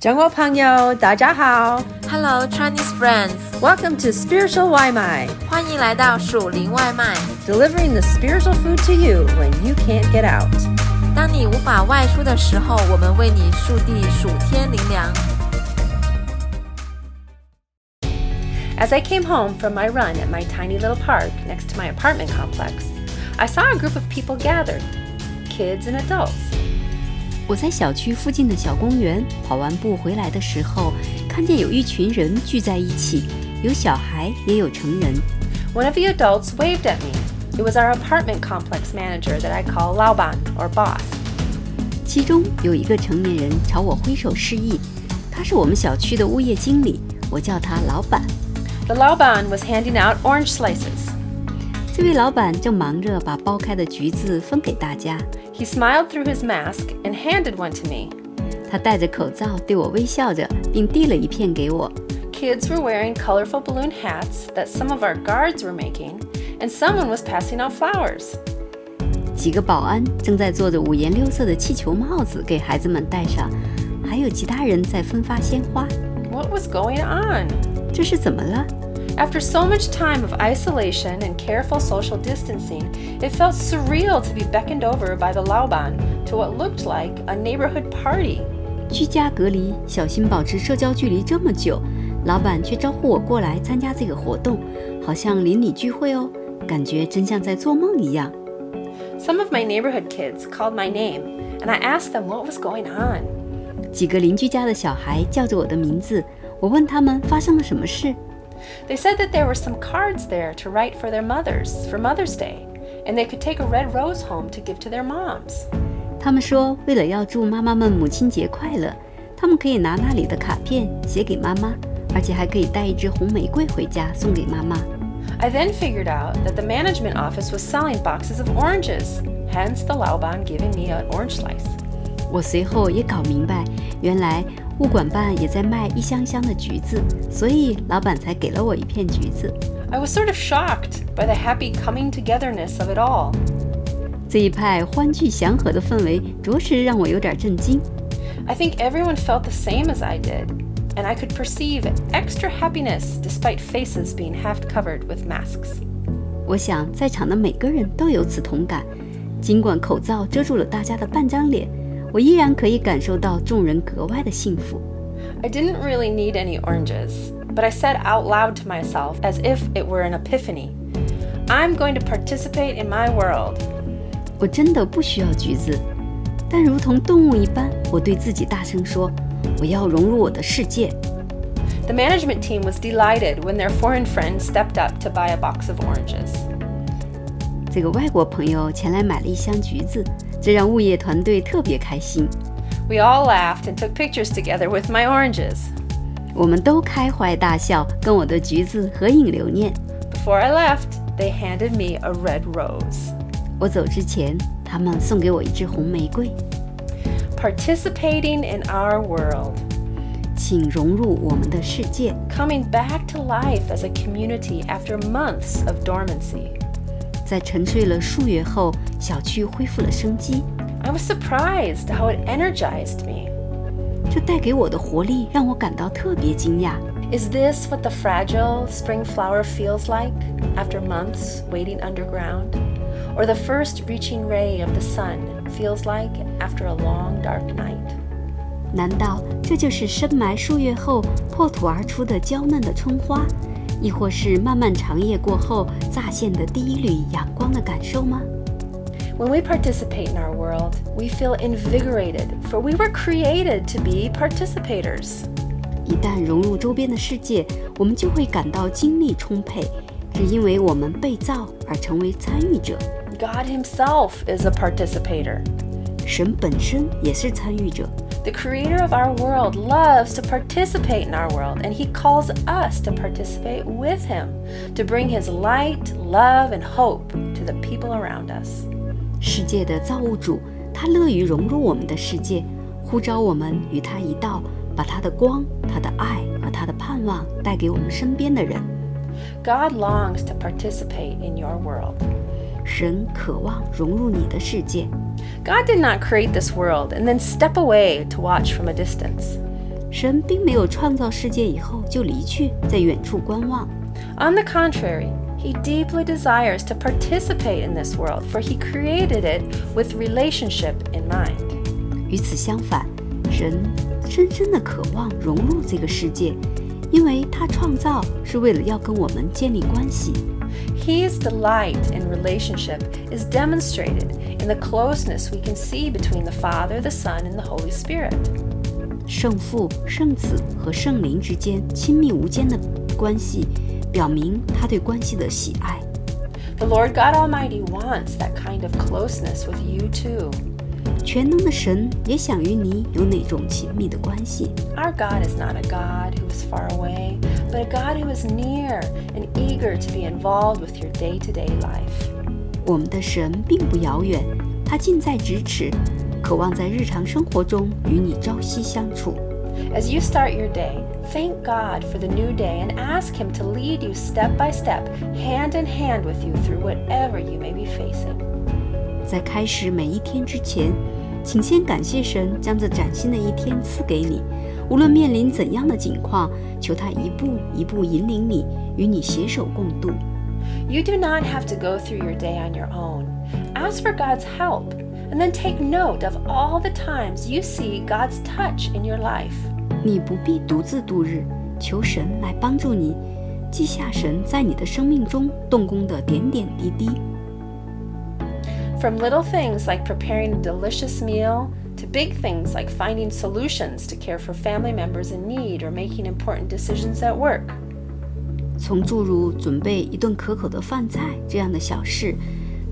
中国朋友，大家好 Hello Chinese friends， ，Welcome to Spiritual 外卖欢迎来到属灵外卖。 ，delivering the spiritual food to you when you can't get out. 当你无法外出的时候，我们为你速递暑天灵粮。 As I came home from my run at my tiny little park next to my apartment complex, I saw a group of people gathered kids and adults. 我在小区附近的小公园跑完步回来的时候，看见有一群人聚在一起，有小孩，也有成人。 One of the adults waved at me. It was our apartment complex manager that I call Laoban or boss. 其中有一个成年人朝我挥手示意，他是我们小区的物业经理，我叫他老板。 The Laoban was handing out orange slices. 这位老板正忙着把剥开的橘子分给大家， He smiled through his mask and handed one to me. 他戴着口罩对我微笑着，并递了一片给我。 Kids were wearing colorful balloon hats that some of our guards were making, and someone was passing out flowers. 几个保安正在做着五颜六色的气球帽子给孩子们戴上，还有其他人在分发鲜花。 What was going on? 这是怎么了？ After so much time of isolation and careful social distancing, it felt surreal to be beckoned over by the Laoban to what looked like a neighborhood party. 居家隔离，小心保持社交距离这么久，老板却招呼我过来参加这个活动，好像邻里聚会哦，感觉真像在做梦一样。 Some of my neighborhood kids called my name, and I asked them what was going on. 几个邻居家的小孩叫着我的名字，我问他们发生了什么事。 They said that there were some cards there to write for their mothers for Mother's Day, and they could take a red rose home to give to their moms. 他们说，为了要祝妈妈们母亲节快乐，他们可以拿那里的卡片写给妈妈，而且还可以带一支红玫瑰回家送给妈妈。 I then figured out that the management office was selling boxes of oranges, hence the Laoban giving me an orange slice. 我随后也搞明白，原来 物管办也在卖一箱箱的橘子，所以老板才给了我一片橘子。I was sort of shocked by the happy coming togetherness of it all. 这一派欢聚祥和的氛围，着实让我有点震惊。I think everyone felt the same as I did, and I could perceive extra happiness despite faces being half covered with masks. 我想在场的每个人都有此同感，尽管口罩遮住了大家的半张脸，我依然可以感受到众人格外的幸福。 I didn't really need any oranges, but I said out loud to myself as if it were an epiphany I'm going to participate in my world. 我真的不需要橘子，但如同动物一般，我对自己大声说：“我要融入我的世界。 The management team was delighted when their foreign friend stepped up to buy a box of oranges. ”这个外国朋友前来买了一箱橘子， 这让物业团队特别开心。 We all laughed and took pictures together with my oranges. 我们都开怀大笑，跟我的橘子合影留念。 Before I left, they handed me a red rose. 我走之前，他们送给我一支红玫瑰， Participating in our world, 请融入我们的世界。 coming back to life as a community after months of dormancy. 在沉睡了数月后，小区恢复了生机。I was surprised how it energized me. 这带给我的活力让我感到特别惊讶。Is this what the fragile spring flower feels like after months waiting underground? Or the first reaching ray of the sun feels like after a long dark night? 难道这就是深埋数月后破土而出的娇嫩的春花，亦或是漫漫长夜过后乍现的第一缕阳光的感受吗？When we participate in our world, we feel invigorated, for we were created to be participators. 一旦融入周边的世界，我们就会感到精力充沛，只因为我们被造而成为参与者。God Himself is a participator. 神本身也是参与者。The creator of our world loves to participate in our world, and he calls us to participate with him, to bring his light, love, and hope to the people around us. 世界的造物主，他乐于融入我们的世界，呼召我们与他一道，把他的光、他的爱和他的盼望带给我们身边的人。 God longs to participate in your world. 神渴望融入你的世界。 God did not create this world and then step away to watch from a distance. 神并没有创造世界以后就离去，在远处观望。On the contrary, he deeply desires to participate in this world, for he created it with relationship in mind. 与此相反，神深深的渴望融入这个世界，因为他创造是为了要跟我们建立关系。His delight in relationship is demonstrated in the closeness we can see between the Father, the Son, and the Holy Spirit. 圣父、圣子和圣灵之间亲密无间的关系，表明他对关系的喜爱。The Lord God Almighty wants that kind of closeness with you too. 全能的神也想与你有那种亲密的关系。 Our God is not a God who is far away, but a God who is near and eager to be involved with your day to day life. 我们的神并不遥远，他近在咫尺，渴望在日常生活中与你朝夕相处。As you start your day, thank God for the new day and ask Him to lead you step by step, hand in hand with you through whatever you may be facing. 在开始每一天之前，请先感谢神将这崭新的一天赐给你。无论面临怎样的境况，求他一步一步引领你，与你携手共度。You do not have to go through your day on your own. Ask for God's help, and then take note of all the times you see God's touch in your life. 你不必独自度日，求神来帮助你，记下神在你的生命中动工的点点滴滴。 From little things like preparing a delicious meal to big things like finding solutions to care for family members in need or making important decisions at work. 从诸如准备一顿可口的饭菜这样的小事，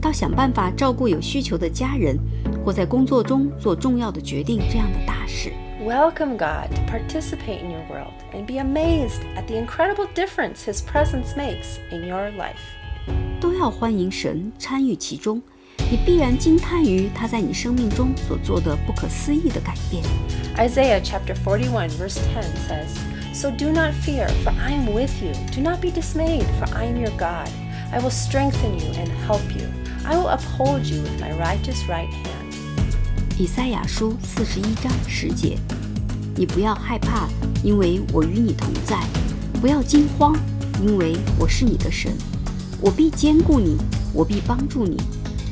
到想办法照顾有需求的家人，或在工作中做重要的决定这样的大事。 Welcome God to participate in your world and be amazed at the incredible difference His presence makes in your life. 都要欢迎神参与其中，你必然惊叹于他在你生命中所做的不可思议的改变。 Isaiah chapter 41, verse 10 says, So do not fear, for I am with you. Do not be dismayed, for I am your God. I will strengthen you and help you. I will uphold you with my righteous right hand. 以赛亚书四十一章十节：你不要害怕，因为我与你同在；不要惊慌，因为我是你的神。我必坚固你，我必帮助你，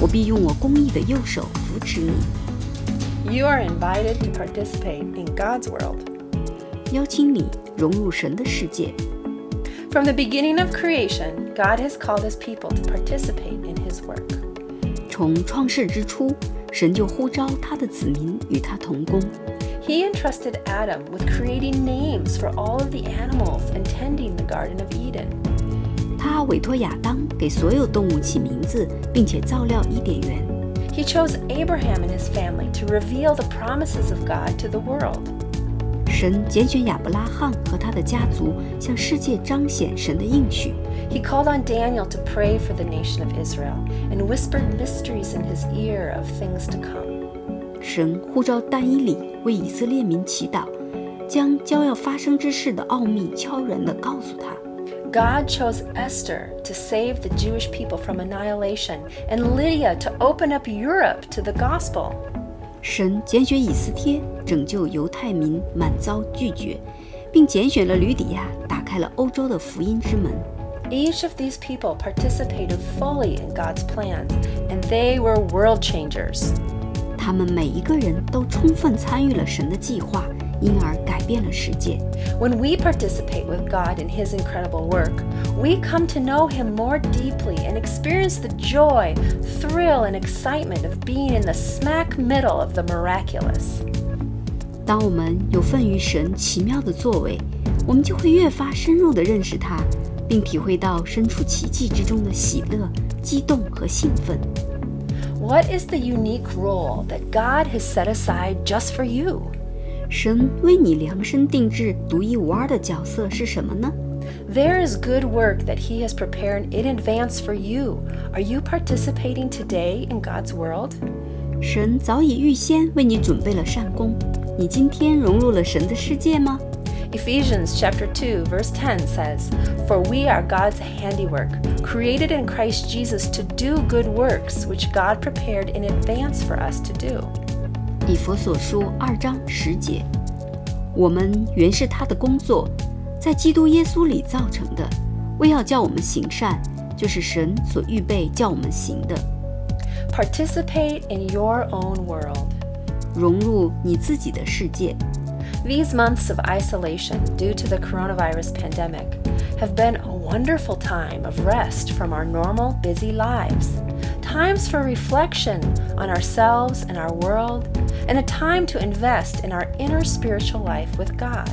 我必用我公义的右手扶持你。 You are invited to participate in God's world. 邀请你融入神的世界。 From the beginning of creation, God has called his people to participate in his work. 从创世之初，神就呼召他的子民与他同工。 He entrusted Adam with creating names for all of the animals and tending the Garden of Eden. 他委托亚当给所有动物起名字，并且照料伊甸园。 He chose Abraham and his family to reveal the promises of God to the world. 神拣选亚伯拉罕和他的家族，向世界彰显神的应许。 He called on Daniel to pray for the nation of Israel and whispered mysteries in his ear of things to come. 神呼召但以理为以色列民祈祷，将将要发生之事的奥秘悄然地告诉他。 God chose Esther to save the Jewish people from annihilation and Lydia to open up Europe to the gospel. 神拣选以斯帖拯救犹太民满遭拒绝，并拣选了吕底亚，打开了欧洲的福音之门。Each of these people participated fully in God's plans, and they were world changers. 他们每一个人都充分参与了神的计划，因而改变了世界。 When we participate with God in His incredible work, we come to know Him more deeply and experience the joy, thrill, and excitement of being in the smack middle of the miraculous. 当我们有份于神奇妙的作为，我们就会越发深入地认识他，并体会到身处奇迹之中的喜乐、激动和兴奋。 What is the unique role that God has set aside just for you? 神为你量身定制、独一无二的角色是什么呢？ There is good work that He has prepared in advance for you. Are you participating today in God's world? 神早已预先为你准备了善功，你今天融入了神的世界吗？ Ephesians chapter 2 verse 10 says, "For we are God's handiwork, created in Christ Jesus to do good works which God prepared in advance for us to do." 以佛所书二章十节， 我们原是他的工作，在基督耶稣里造成的，为要叫我们行善，就是神所预备叫我们行的。 Participate in your own world. 融入你自己的世界。 These months of isolation due to the coronavirus pandemic have been a wonderful time of rest from our normal busy lives, times for reflection on ourselves and our world, and a time to invest in our inner spiritual life with God.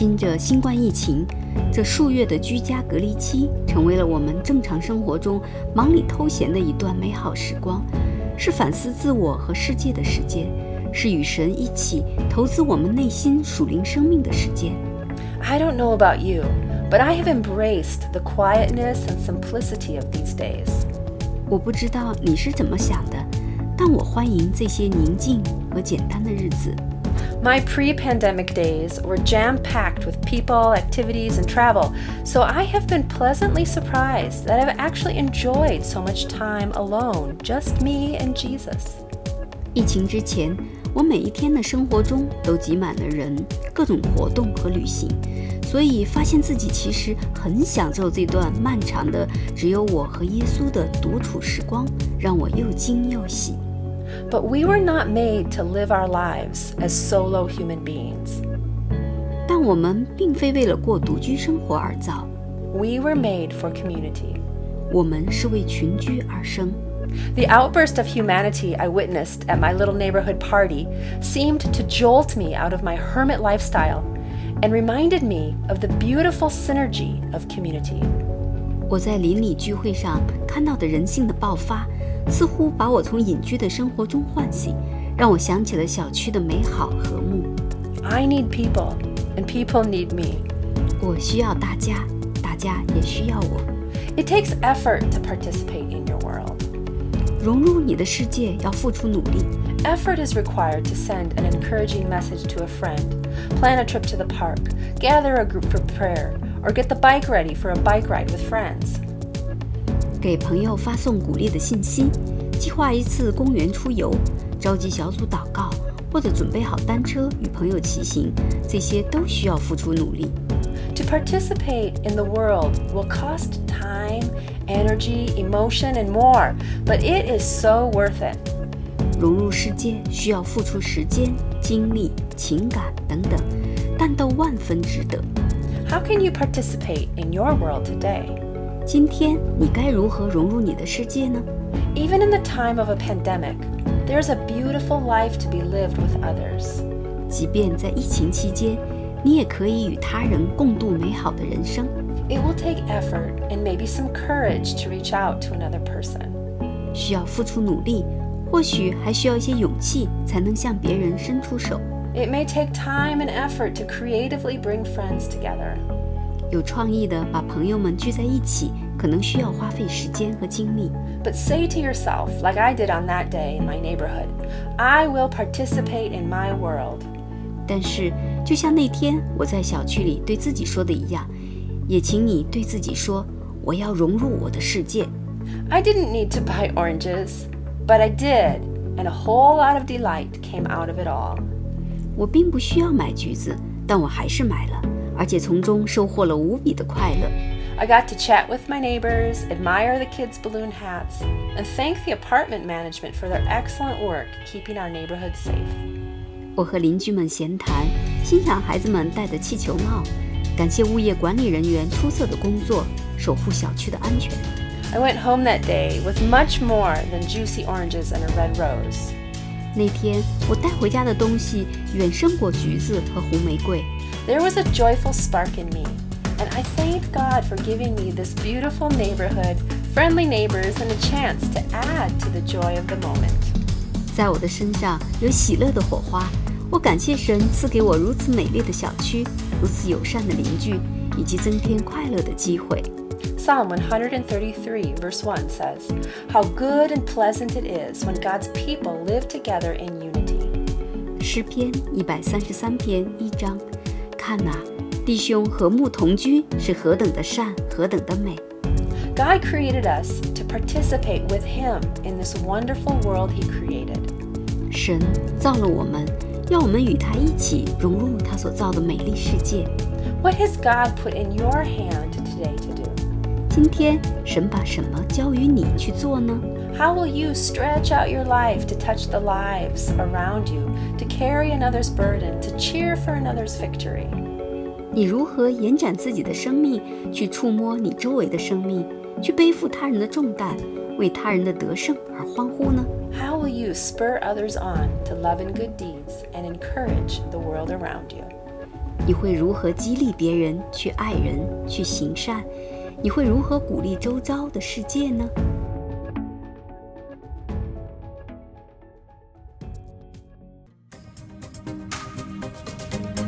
因着新冠疫情，这数月的居家隔离期成为了我们正常生活中忙里偷闲的一段美好时光，是反思自我和世界的时间，是与神一起投资我们内心属灵生命的时间。 I don't know about you, but I have embraced the quietness and simplicity of these days. 我不知道你是怎么想的， 但我欢迎这些宁静和简单的日子。 My pre pandemic days were jam packed with people, activities, and travel, so I have been pleasantly surprised that I've actually enjoyed so much time alone, just me and Jesus. 疫情之前，我每一天的生活中都挤满了人、各种活动和旅行，所以发现自己其实很享受这段漫长的只有我和耶稣的独处时光，让我又惊又喜。 But we were not made to live our lives as solo human beings. 但我们并非为了过独居生活而造， We were made for community. 我们是为群居而生。 The outburst of humanity I witnessed at my little neighborhood party seemed to jolt me out of my hermit lifestyle and reminded me of the beautiful synergy of community. 我在邻里聚会上看到的人性的爆发， 似乎把我从隐居的生活中唤醒，让我想起了小区的美好和睦。 I need people, and people need me. 我需要大家，大家也需要我。 It takes effort to participate in your world. 融入你的世界要付出努力， Effort is required to send an encouraging message to a friend, plan a trip to the park, gather a group for prayer, or get the bike ready for a bike ride with friends. 给朋友发送鼓励的信息，计划一次公园出游，召集小组祷告，或者准备好单车与朋友骑行，这些都需要付出努力。 To participate in the world will cost time, energy, emotion, and more, but it is so worth it. 融入世界需要付出时间、精力、情感等等，但都万分值得。 How can you participate in your world today? 今天你该如何融入你的世界呢？ Even in the time of a pandemic, there's a beautiful life to be lived with others. 即便在疫情期间，你也可以与他人共度美好的人生。 It will take effort and maybe some courage to reach out to another person. 需要付出努力，或许还需要一些勇气，才能向别人伸出手。 It may take time and effort to creatively bring friends together. 有创意的把朋友们聚在一起，可能需要花费时间和精力。 But say to yourself, like I did on that day in my neighborhood, I will participate in my world. 但是，就像那天我在小区里对自己说的一样，也请你对自己说：我要融入我的世界。 I didn't need to buy oranges, but I did, and a whole lot of delight came out of it all. 我并不需要买橘子，但我还是买了， 而且从中收获了无比的快乐。 I got to chat with my neighbors, admire the kids' balloon hats, and thank the apartment management for their excellent work keeping our neighborhood safe. 我和邻居们闲谈，欣赏孩子们戴的气球帽，感谢物业管理人员出色的工作，守护小区的安全。 I went home that day with much more than juicy oranges and a red rose. 那天我带回家的东西远胜过橘子和红玫瑰。 There was a joyful spark in me, and I thanked God for giving me this beautiful neighborhood, friendly neighbors, and a chance to add to the joy of the moment. 在我的身上有喜乐的火花，我感谢神赐给我如此美丽的小区，如此友善的邻居，以及增添快乐的机会。 Psalm 133, verse 1 says, How good and pleasant it is when God's people live together in unity. 诗篇一百三十三篇一章， 看呐、弟兄和睦同居是何等的善，何等的美。 God created us to participate with Him in this wonderful world He created. 神造了我们， 要我们与他一起融入他所造的美丽世界。 What has God put in your hand today to do? 今天，神把什么交于你去做呢？ How will you stretch out your life to touch the lives around you, to carry another's burden, to cheer for another's victory? 你如何延展自己的生命，去触摸你周围的生命，去背负他人的重担，为他人的得胜而欢呼呢？ How will you spur others on to love and good deeds and encourage the world around you? 你会如何激励别人去爱人、去行善？你会如何鼓励周遭的世界呢？